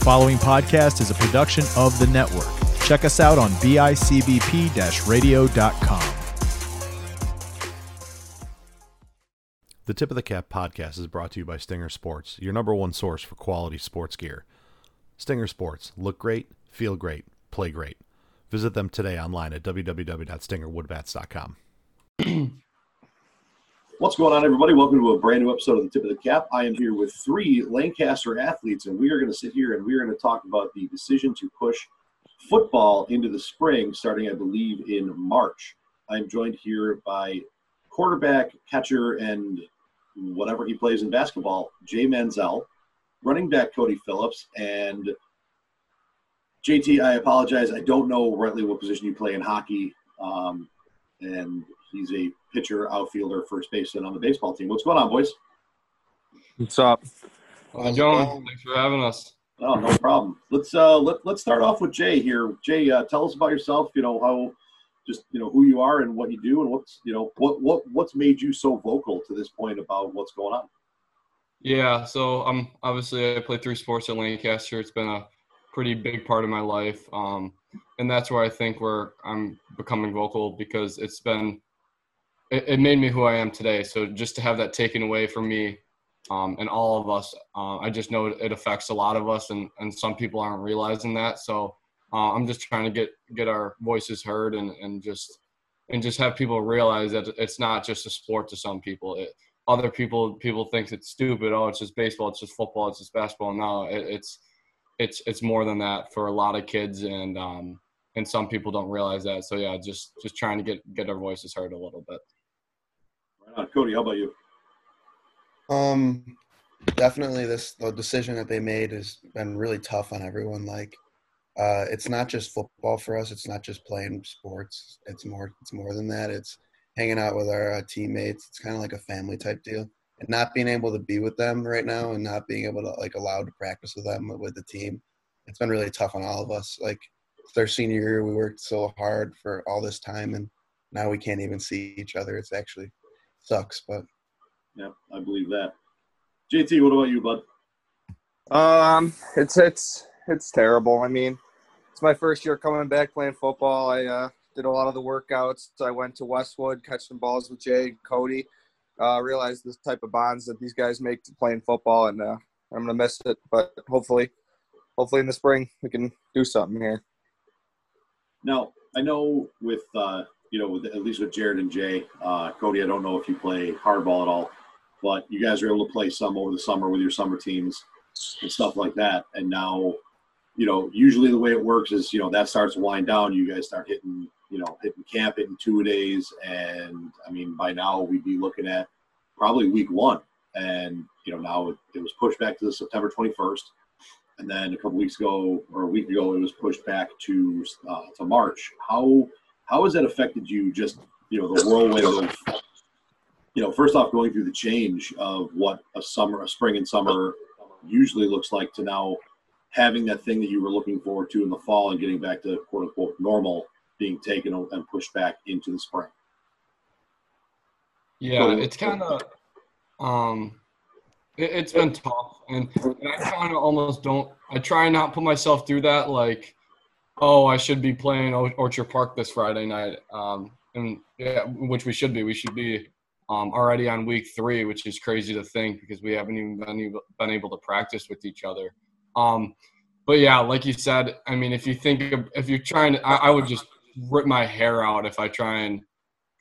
following podcast is a production of the network. Check us out on bicbp radio.com. The Tip of the Cap podcast is brought to you by Stinger Sports, your number one source for quality sports gear. Stinger Sports, look great, feel great, play great. Visit them today online at www.stingerwoodbats.com. What's going on, everybody? Welcome to a brand new episode of the Tip of the Cap. I am here with three Lancaster athletes, and we are going to sit here and we are going to talk about the decision to push football into the spring, starting, I believe, in March. I am joined here by quarterback, catcher, and whatever he plays in basketball, Jay Manziel, running back Cody Phillips, and JT. I apologize, I don't know rightly what position you play in hockey, um, and he's a pitcher, outfielder, first baseman on the baseball team. What's going on, boys? What's up? How's it going? Thanks for having us. Oh, no problem. Let's uh let let's start off with Jay here. Jay, uh, tell us about yourself. You know how, just you know who you are and what you do, and what's you know what what what's made you so vocal to this point about what's going on. Yeah, so I'm um, obviously I play three sports at Lancaster. It's been a pretty big part of my life, um, and that's where I think where I'm becoming vocal because it's been it, it, made me who I am today. So just to have that taken away from me um, and all of us, uh, I just know it affects a lot of us, and, and some people aren't realizing that. So uh, I'm just trying to get get our voices heard and, and just and just have people realize that it's not just a sport to some people. It, other people people think it's stupid. Oh, it's just baseball. It's just football. It's just basketball. No, it, it's it's it's more than that for a lot of kids, and um, and some people don't realize that. So yeah, just just trying to get get our voices heard a little bit. Uh, Cody, how about you? Um, definitely this the decision that they made has been really tough on everyone. Like, uh, it's not just football for us. It's not just playing sports. It's more. It's more than that. It's hanging out with our uh, teammates. It's kind of like a family type deal. And not being able to be with them right now, and not being able to like allowed to practice with them with the team, it's been really tough on all of us. Like, it's our senior year. We worked so hard for all this time, and now we can't even see each other. It's actually sucks, but yeah, I believe that. JT, what about you, bud? Um, it's it's it's terrible. I mean, it's my first year coming back playing football. I uh, did a lot of the workouts. I went to Westwood, catch some balls with Jay and Cody. Uh, realized this type of bonds that these guys make to playing football, and uh, I'm gonna miss it. But hopefully, hopefully in the spring we can do something here. Now, I know with uh, you know, with, at least with Jared and Jay. Uh, Cody, I don't know if you play hardball at all, but you guys are able to play some over the summer with your summer teams and stuff like that. And now, you know, usually the way it works is, you know, that starts to wind down. You guys start hitting, you know, hitting camp, hitting two days. And I mean, by now we'd be looking at probably week one. And, you know, now it, it was pushed back to the September 21st. And then a couple weeks ago or a week ago, it was pushed back to uh, to March. How how has that affected you? Just you know, the whirlwind of you know, first off, going through the change of what a summer, a spring and summer usually looks like to now having that thing that you were looking forward to in the fall and getting back to quote unquote normal being taken and pushed back into the spring. Yeah, so, it's kind of um, it, has been tough, and, and I kind of almost don't. I try not put myself through that. Like, oh, I should be playing Orchard Park this Friday night, um, and yeah, which we should be. We should be um, already on week three, which is crazy to think because we haven't even been able, been able to practice with each other. Um, but yeah, like you said, I mean, if you think of, if you're trying to, I, I, would just rip my hair out if I try and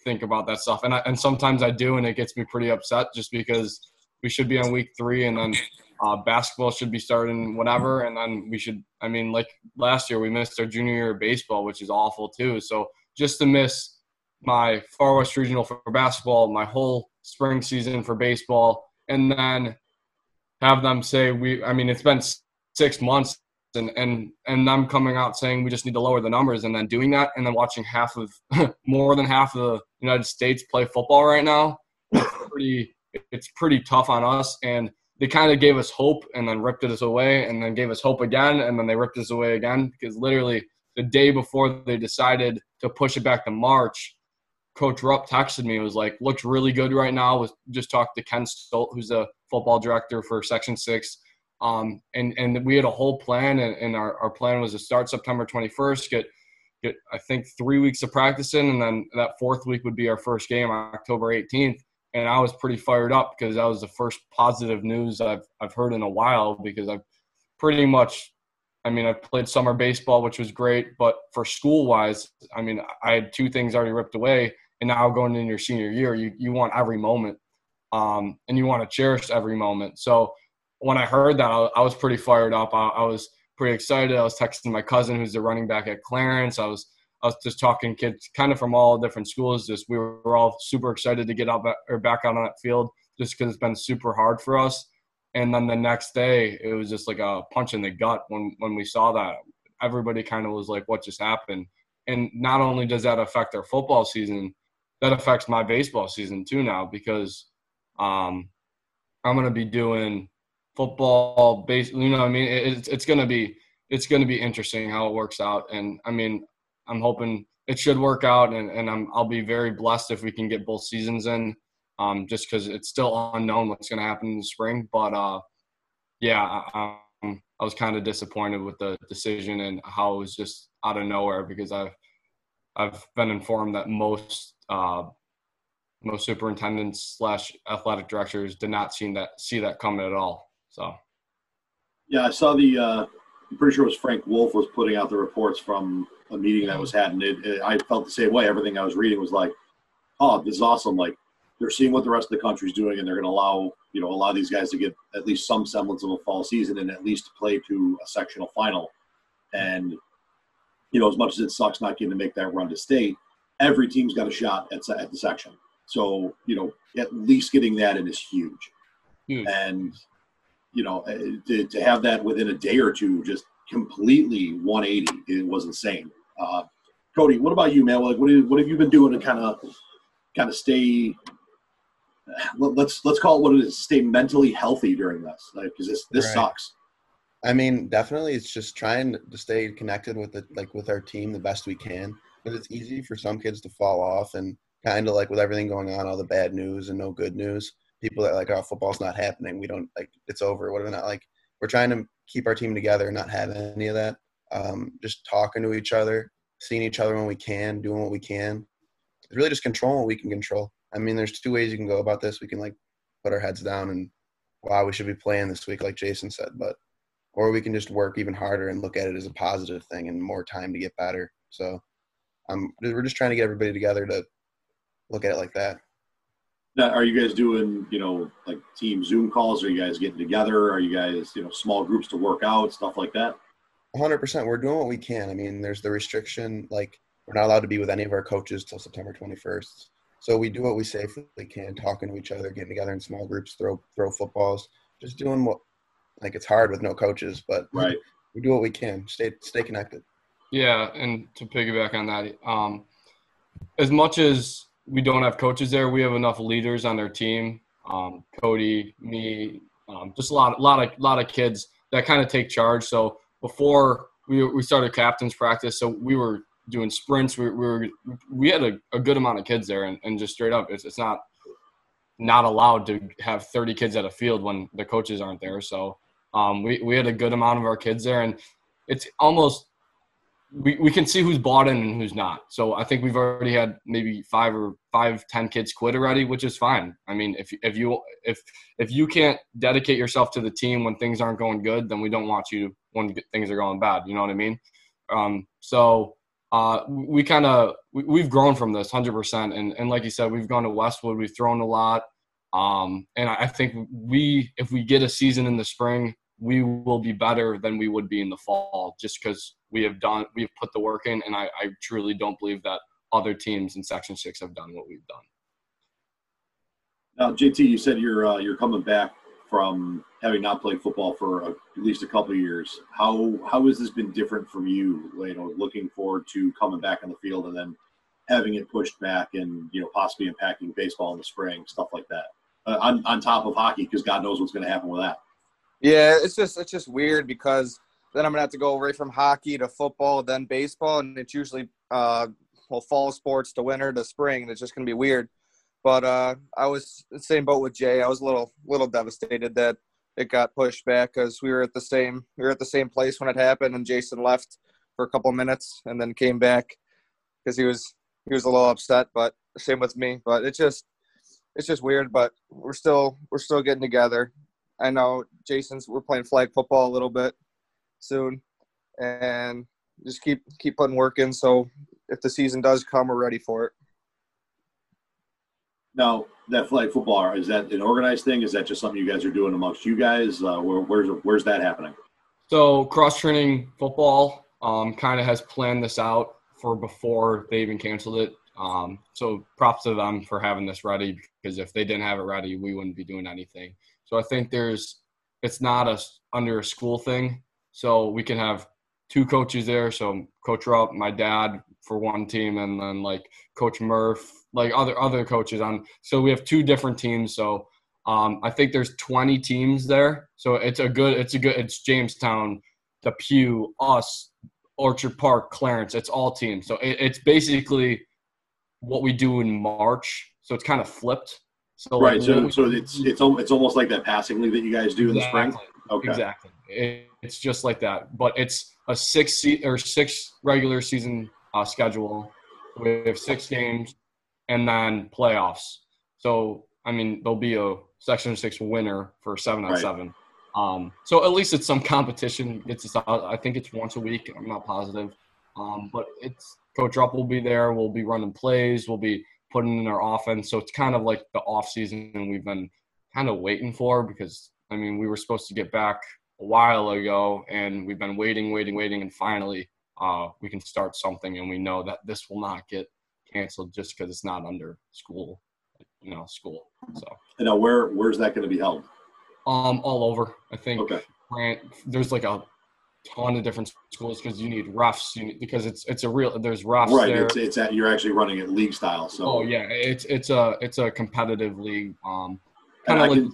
think about that stuff, and I, and sometimes I do, and it gets me pretty upset just because we should be on week three, and then uh, basketball should be starting whatever, and then we should. I mean, like last year, we missed our junior year of baseball, which is awful too. So just to miss my Far West Regional for basketball, my whole spring season for baseball, and then have them say we. I mean, it's been six months, and and and I'm coming out saying we just need to lower the numbers, and then doing that, and then watching half of more than half of the United States play football right now. It's pretty. It's pretty tough on us, and they kind of gave us hope and then ripped us away and then gave us hope again and then they ripped us away again because literally the day before they decided to push it back to March, Coach Rupp texted me and was like, looks really good right now. Was just talked to Ken Stolt, who's the football director for Section Six. Um, and and we had a whole plan, and, and our, our plan was to start September 21st, get get I think three weeks of practicing, and then that fourth week would be our first game, October 18th. And I was pretty fired up because that was the first positive news I've I've heard in a while because I've pretty much I mean, I've played summer baseball, which was great, but for school wise, I mean, I had two things already ripped away, and now going into your senior year, you you want every moment, um, and you want to cherish every moment. So when I heard that, I, I was pretty fired up. I, I, was pretty excited. I was texting my cousin, who's the running back at Clarence. I was Was just talking kids, kind of from all different schools. Just we were all super excited to get out or back out on that field, just because it's been super hard for us. And then the next day it was just like a punch in the gut when when we saw that. Everybody kind of was like what just happened? And not only does that affect our football season that affects my baseball season too now because um i'm going to be doing football base you know what i mean? It's it's going to be it's going to be interesting how it works out. And i mean i'm hoping it should work out and, and I'm, i'll be very blessed if we can get both seasons in um, just because it's still unknown what's going to happen in the spring. But uh, yeah, um, I was kind of disappointed with the decision and how it was just out of nowhere because I've I've been informed that most uh, most superintendents slash athletic directors did not see that see that coming at all. So yeah, I saw the. Uh, I'm pretty sure it was Frank Wolf was putting out the reports from a meeting that was had, and it, it, I felt the same way. Everything I was reading was like, "Oh, this is awesome!" Like they're seeing what the rest of the country's doing, and they're going to allow you know allow these guys to get at least some semblance of a fall season and at least play to a sectional final. And you know, as much as it sucks not getting to make that run to state, every team's got a shot at at the section. So you know, at least getting that in is huge. Hmm. And you know, uh, to, to have that within a day or two, just completely 180, it was insane. Uh, Cody, what about you, man? Like, what, have, what have you been doing to kind of kind of stay let's let's call it what it is. Stay mentally healthy during this, like, because this this right. sucks. I mean, definitely, it's just trying to stay connected with the like with our team the best we can. Because it's easy for some kids to fall off, and kind of like with everything going on, all the bad news and no good news. People that like, oh, football's not happening. We don't like it's over. What not like? We're trying to keep our team together and not have any of that. Um, just talking to each other, seeing each other when we can, doing what we can. It's really just controlling what we can control. I mean, there's two ways you can go about this. We can like put our heads down and wow, we should be playing this week, like Jason said, but or we can just work even harder and look at it as a positive thing and more time to get better. So, um, we're just trying to get everybody together to look at it like that. Now, are you guys doing, you know, like team Zoom calls? Are you guys getting together? Are you guys, you know, small groups to work out, stuff like that? 100%. We're doing what we can. I mean, there's the restriction, like, we're not allowed to be with any of our coaches till September 21st. So we do what we safely can, talking to each other, getting together in small groups, throw throw footballs, just doing what like it's hard with no coaches, but right. we do what we can. Stay stay connected. Yeah, and to piggyback on that, um, as much as we don't have coaches there, we have enough leaders on their team. Um, Cody, me, um, just a lot, a lot of, lot of kids that kind of take charge. So before we we started captains practice, so we were doing sprints. We, we were we had a, a good amount of kids there, and, and just straight up, it's, it's not not allowed to have 30 kids at a field when the coaches aren't there. So um, we we had a good amount of our kids there, and it's almost we, we can see who's bought in and who's not. So I think we've already had maybe five or five, ten kids quit already, which is fine. I mean, if if you if if you can't dedicate yourself to the team when things aren't going good, then we don't want you when things are going bad. You know what I mean? Um, so uh, we kind of we, have grown from this 100% and, and like you said we've gone to westwood we've thrown a lot um, and I think we if we get a season in the spring we will be better than we would be in the fall just because we have done we've put the work in and I, I truly don't believe that other teams in section six have done what we've done now jt you said you're uh, you're coming back from having not played football for a, at least a couple of years. How how has this been different from you? You know, looking forward to coming back on the field and then having it pushed back and you know possibly impacting baseball in the spring, stuff like that. Uh, on on top of hockey, because God knows what's going to happen with that. Yeah, it's just it's just weird because then I'm gonna have to go right from hockey to football, then baseball, and it's usually uh, well fall sports to winter to spring, and it's just gonna be weird. But uh, I was the same boat with Jay. I was a little little devastated that it got pushed back because we were at the same we were at the same place when it happened, and Jason left for a couple minutes and then came back because he was he was a little upset. But same with me. But it's just it's just weird. But we're still we're still getting together. I know Jason's we're playing flag football a little bit soon, and just keep keep putting work in. So if the season does come, we're ready for it. Now, that flag football is that an organized thing? Is that just something you guys are doing amongst you guys? Uh, where, where's where's that happening? So cross training football um, kind of has planned this out for before they even canceled it. Um, so props to them for having this ready because if they didn't have it ready, we wouldn't be doing anything. So I think there's it's not a under a school thing. So we can have two coaches there. So Coach Rupp, my dad for one team, and then like Coach Murph, like other other coaches on. So we have two different teams. So um, I think there's 20 teams there. So it's a good. It's a good. It's Jamestown, Depew, us, Orchard Park, Clarence. It's all teams. So it, it's basically what we do in March. So it's kind of flipped. So right. like, So so it's it's it's almost like that passing league that you guys do in the spring. Exactly. Okay. Exactly. It, it's just like that, but it's a six se- or six regular season uh, schedule. We have six games and then playoffs. So I mean, there'll be a Section Six winner for seven on Right. seven. Um, so at least it's some competition. It's I think it's once a week. I'm not positive, um, but it's Coach Rupp will be there. We'll be running plays. We'll be putting in our offense. So it's kind of like the off season we've been kind of waiting for because I mean we were supposed to get back a while ago and we've been waiting, waiting, waiting, and finally uh, we can start something and we know that this will not get canceled just because it's not under school, you know, school. So And now where where's that going to be held? um, all over. I think Okay. Grant, there's like a ton of different schools because you need refs. You need, because it's it's a real there's refs Right. there. It's it's at you're actually running it league style. So Oh yeah, it's it's a it's a competitive league. Um, kind of like can-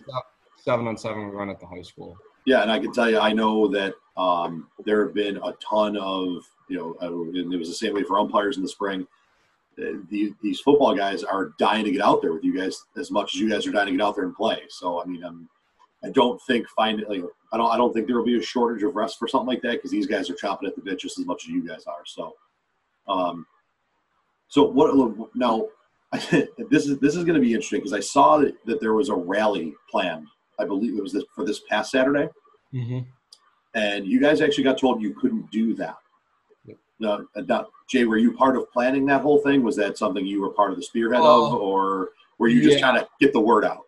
seven on seven we run at the high school. Yeah, and I can tell you, I know that um, there have been a ton of, you know, and it was the same way for umpires in the spring. Uh, the, these football guys are dying to get out there with you guys as much as you guys are dying to get out there and play. So, I mean, I'm, I don't think find like I don't I don't think there will be a shortage of rest for something like that because these guys are chopping at the bit just as much as you guys are. So, um, so what now? this is this is going to be interesting because I saw that, that there was a rally planned. I believe it was this, for this past Saturday Mm-hmm. and you guys actually got told you couldn't do that. Yep. Now, uh, now, Jay, were you part of planning that whole thing? Was that something you were part of the spearhead of, Uh, or were you just yeah. trying to get the word out?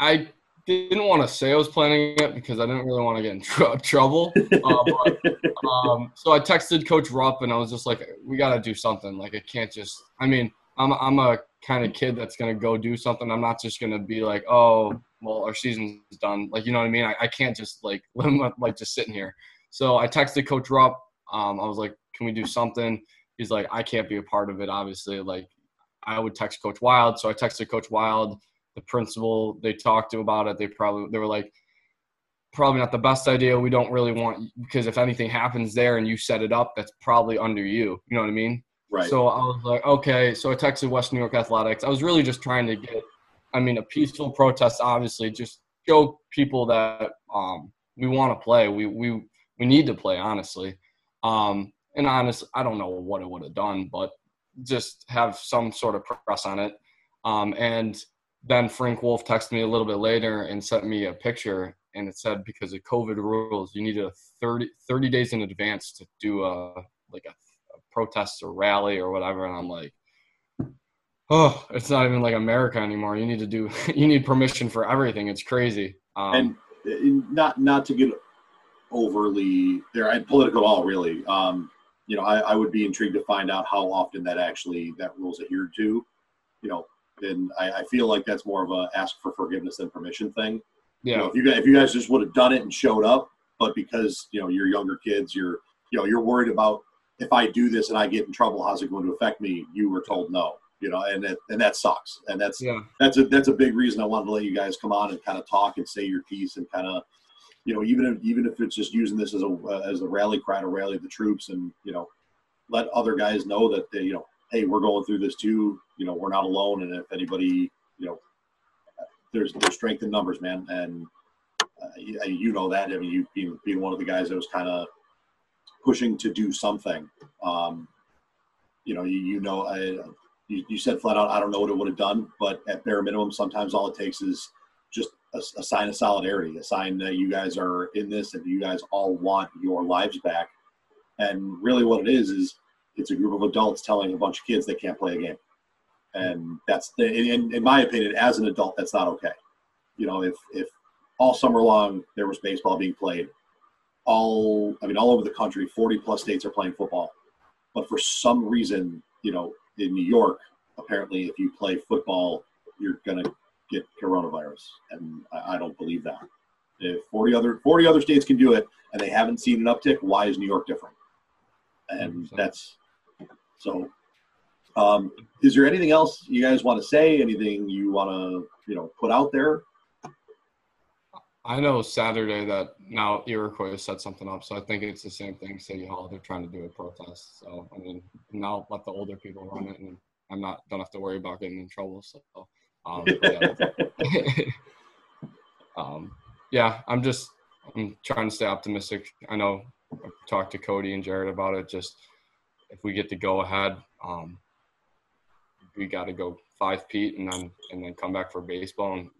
I didn't want to say I was planning it because I didn't really want to get in tr- trouble. Uh, but, um, so I texted Coach Rupp and I was just like, "We got to do something. Like, it can't just. I mean, I'm I'm a kind of kid that's gonna go do something. I'm not just gonna be like, oh, well, our season's done. Like, you know what I mean? I, I can't just like like just sitting here. So I texted Coach Rupp. Um, I was like, can we do something? He's like, I can't be a part of it. Obviously, like I would text Coach Wild. So I texted Coach Wild the principal. They talked to about it. They probably they were like probably not the best idea. We don't really want because if anything happens there and you set it up that's probably under you. You know what i mean? Right. so i was like okay. So i texted west new york athletics. I was really just trying to get i mean a peaceful protest obviously just show people that um we want to play. We we we need to play honestly. Um and honest i don't know what it would have done but just have some sort of press on it um and then Frank Wolf texted me a little bit later and sent me a picture, and it said because of COVID rules, you need a 30, 30 days in advance to do a like a, a protest or rally or whatever. And I'm like, oh, it's not even like America anymore. You need to do, you need permission for everything. It's crazy. Um, and uh, not not to get overly there and political at all really um you know I, I would be intrigued to find out how often that actually that rule's adhered to you know and I, I feel like that's more of a ask for forgiveness than permission thing. You yeah, know, if you guys if you guys just would have done it and showed up but because you know you're younger kids you're you know you're worried about if i do this and i get in trouble how's it going to affect me? You were told no you know and that and that sucks. And that's yeah, that's a that's a big reason I wanted to let you guys come on and kind of talk and say your piece and kind of, you know, even if even if it's just using this as a uh, as a rally cry to rally the troops and you know, let other guys know that they you know, hey, we're going through this too. You know, we're not alone, and if anybody, you know, there's there's strength in numbers, man, and you, you know that. I mean, you being, being one of the guys that was kind of pushing to do something. Um, you know, you, you know, I, you, you said flat out, I don't know what it would have done, but at bare minimum, sometimes all it takes is just a, sign of solidarity, a sign that you guys are in this and you guys all want your lives back. And really, what it is is it's a group of adults telling a bunch of kids they can't play a game, and that's the, in, in my opinion, as an adult, that's not okay. You know, if if all summer long there was baseball being played, all I mean, all over the country, forty plus states are playing football, but for some reason, you know, in New York, apparently, if you play football, you're gonna get coronavirus, and I, I don't believe that. If 40 other 40 other states can do it and they haven't seen an uptick, why is New York different? And that's so. Um, is there anything else you guys want to say? Anything you want to you know put out there? I know Saturday that now Iroquois set something up, so I think it's the same thing. City Hall, they're trying to do a protest. So I mean, now let the older people run it, and I'm not don't have to worry about getting in trouble. So, um, yeah. um, yeah, I'm just I'm trying to stay optimistic. I know I've talked to Cody and Jared about it. Just if we get to go ahead, um, we got to go five Pete and then and then come back for baseball. And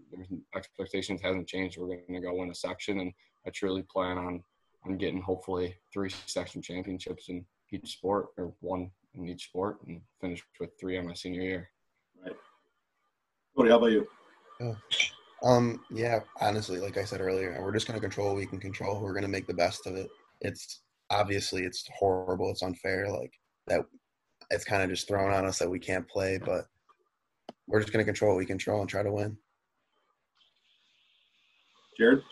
expectations hasn't changed. We're going to go win a section, and I truly plan on on getting hopefully three section championships in each sport or one in each sport, and finish with three on my senior year. Right. Cody, how about you? Yeah. Um, yeah, honestly, like I said earlier, we're just going to control what we can control. We're going to make the best of it. It's obviously it's horrible. It's unfair. Like that, it's kind of just thrown on us that we can't play, but we're just going to control what we control and try to win. Jared?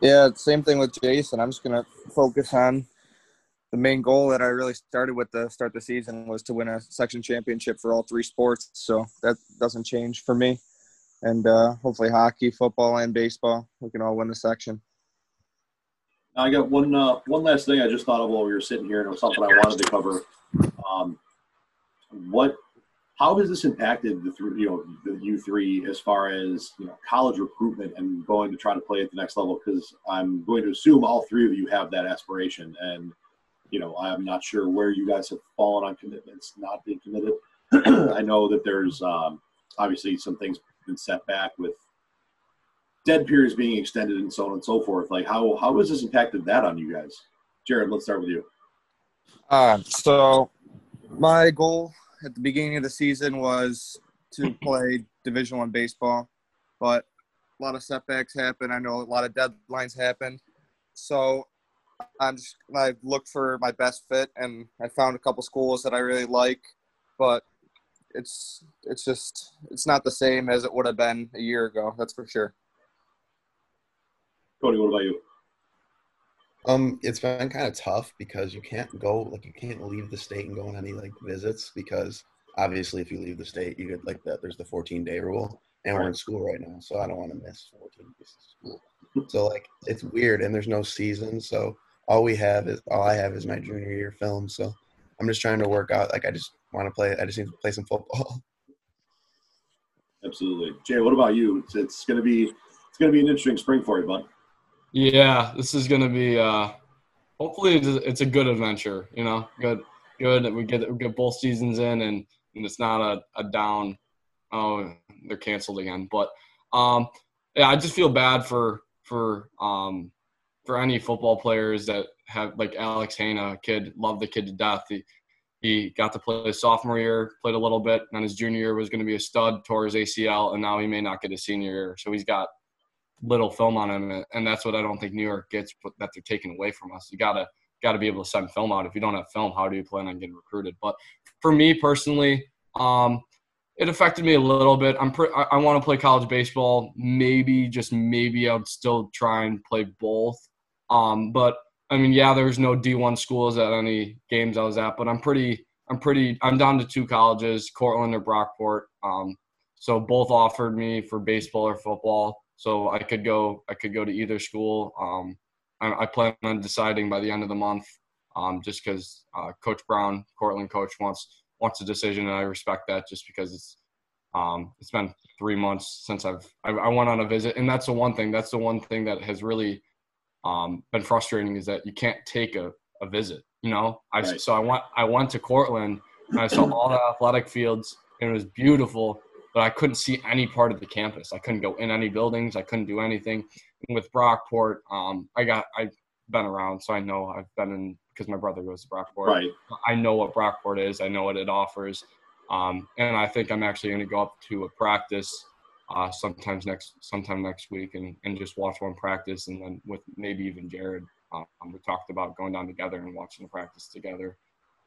Yeah, same thing with Jason. I'm just going to focus on the main goal that I really started with the start the season was to win a section championship for all three sports. So that doesn't change for me. And uh, hopefully, hockey, football, and baseball, we can all win the section. I got one uh, one last thing I just thought of while we were sitting here, and it was something I wanted to cover. Um, what how has this impacted the three, you know, the U three as far as you know college recruitment and going to try to play at the next level? Because I'm going to assume all three of you have that aspiration, and you know, I'm not sure where you guys have fallen on commitments, not being committed. I know that there's um, obviously some things been set back with dead periods being extended and so on and so forth. Like, how how has this impacted that on you guys? Jared, let's start with you. Uh, so my goal at the beginning of the season was to play Division One baseball, but a lot of setbacks happen. I know a lot of deadlines happen, so I'm just I looked for my best fit, and I found a couple schools that I really like, but it's it's just it's not the same as it would have been a year ago. That's for sure. Cody, what about you? Um, it's been kind of tough because you can't go like you can't leave the state and go on any like visits because obviously if you leave the state you get like that there's the 14 day rule and we're in school right now so I don't want to miss 14 days of school. So like it's weird and there's no season so all we have is all I have is my junior year film so I'm just trying to work out like I just want to play I just need to play some football. Absolutely, Jay. What about you? It's, it's gonna be it's gonna be an interesting spring for you, bud. Yeah, this is gonna be. Uh, hopefully, it's a, it's a good adventure. You know, good, good. We get we get both seasons in, and, and it's not a, a down. Oh, they're canceled again. But um, yeah, I just feel bad for for um for any football players that have like Alex Hana, kid, love the kid to death. He he got to play his sophomore year, played a little bit, and then his junior year was going to be a stud, tore his ACL, and now he may not get a senior year. So he's got little film on him, and that's what I don't think New York gets that they're taking away from us. You gotta gotta be able to send film out. If you don't have film, how do you plan on getting recruited? But for me personally, um, it affected me a little bit. I'm pre- I, I want to play college baseball. Maybe just maybe I would still try and play both. Um, but I mean, yeah, there's no D1 schools at any games I was at, but I'm pretty I'm pretty I'm down to two colleges, Cortland or Brockport. Um, so both offered me for baseball or football so I could go I could go to either school. Um, I, I, plan on deciding by the end of the month, um, just because uh, Coach Brown, Cortland coach, wants wants a decision, and I respect that just because it's um, it's been three months since I've I, I, went on a visit, and that's the one thing. That's the one thing that has really um, been frustrating is that you can't take a, a visit. You know, I right. so I went I went to Cortland and I saw all the athletic fields and it was beautiful, but I couldn't see any part of the campus. I couldn't go in any buildings. I couldn't do anything. And with Brockport, um, I got I've been around, so I know I've been in because my brother goes to Brockport. Right. I know what Brockport is. I know what it offers. Um, and I think I'm actually going to go up to a practice uh, sometimes next sometime next week and, and just watch one practice and then with maybe even Jared. Um, we talked about going down together and watching the practice together.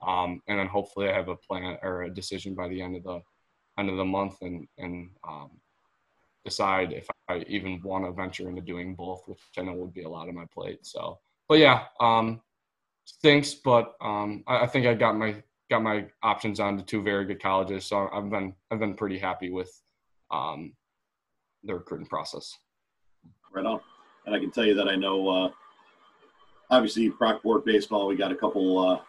Um, and then hopefully I have a plan or a decision by the end of the end of the month and and um, decide if I even want to venture into doing both, which I know would be a lot on my plate. So, but yeah, um, stinks, but um, I, I think I got my got my options on to two very good colleges, so I've been I've been pretty happy with um, the recruiting process. Right on, and I can tell you that I know. Uh, obviously, Brockport baseball. We got a couple uh,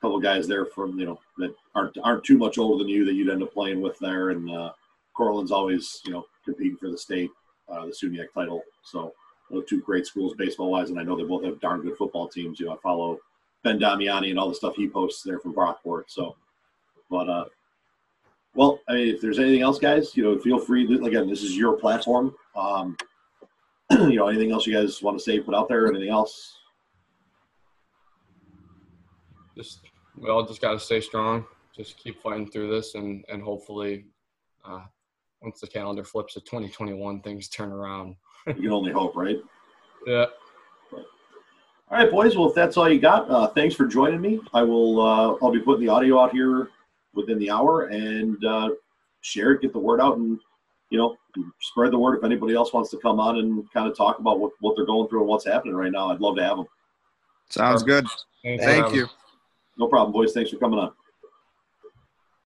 couple guys there from you know that aren't aren't too much older than you that you'd end up playing with there, and uh, Cortland's always you know competing for the state, uh, the SUNYAC title. So two great schools baseball wise, and I know they both have darn good football teams. You know, I follow Ben Damiani and all the stuff he posts there from Brockport. So, but uh, well, I mean, if there's anything else, guys, you know, feel free to again, this is your platform. Um, you know, anything else you guys want to say, put out there, anything else? Just we all just got to stay strong. Just keep fighting through this, and and hopefully, uh, once the calendar flips to 2021, things turn around. you can only hope, right? Yeah. All right, boys. Well, if that's all you got, uh, thanks for joining me. I will. Uh, I'll be putting the audio out here within the hour and uh, share it, get the word out, and you know, spread the word. If anybody else wants to come on and kind of talk about what, what they're going through and what's happening right now, I'd love to have them. Sounds good. Thank you. No problem, boys. Thanks for coming on.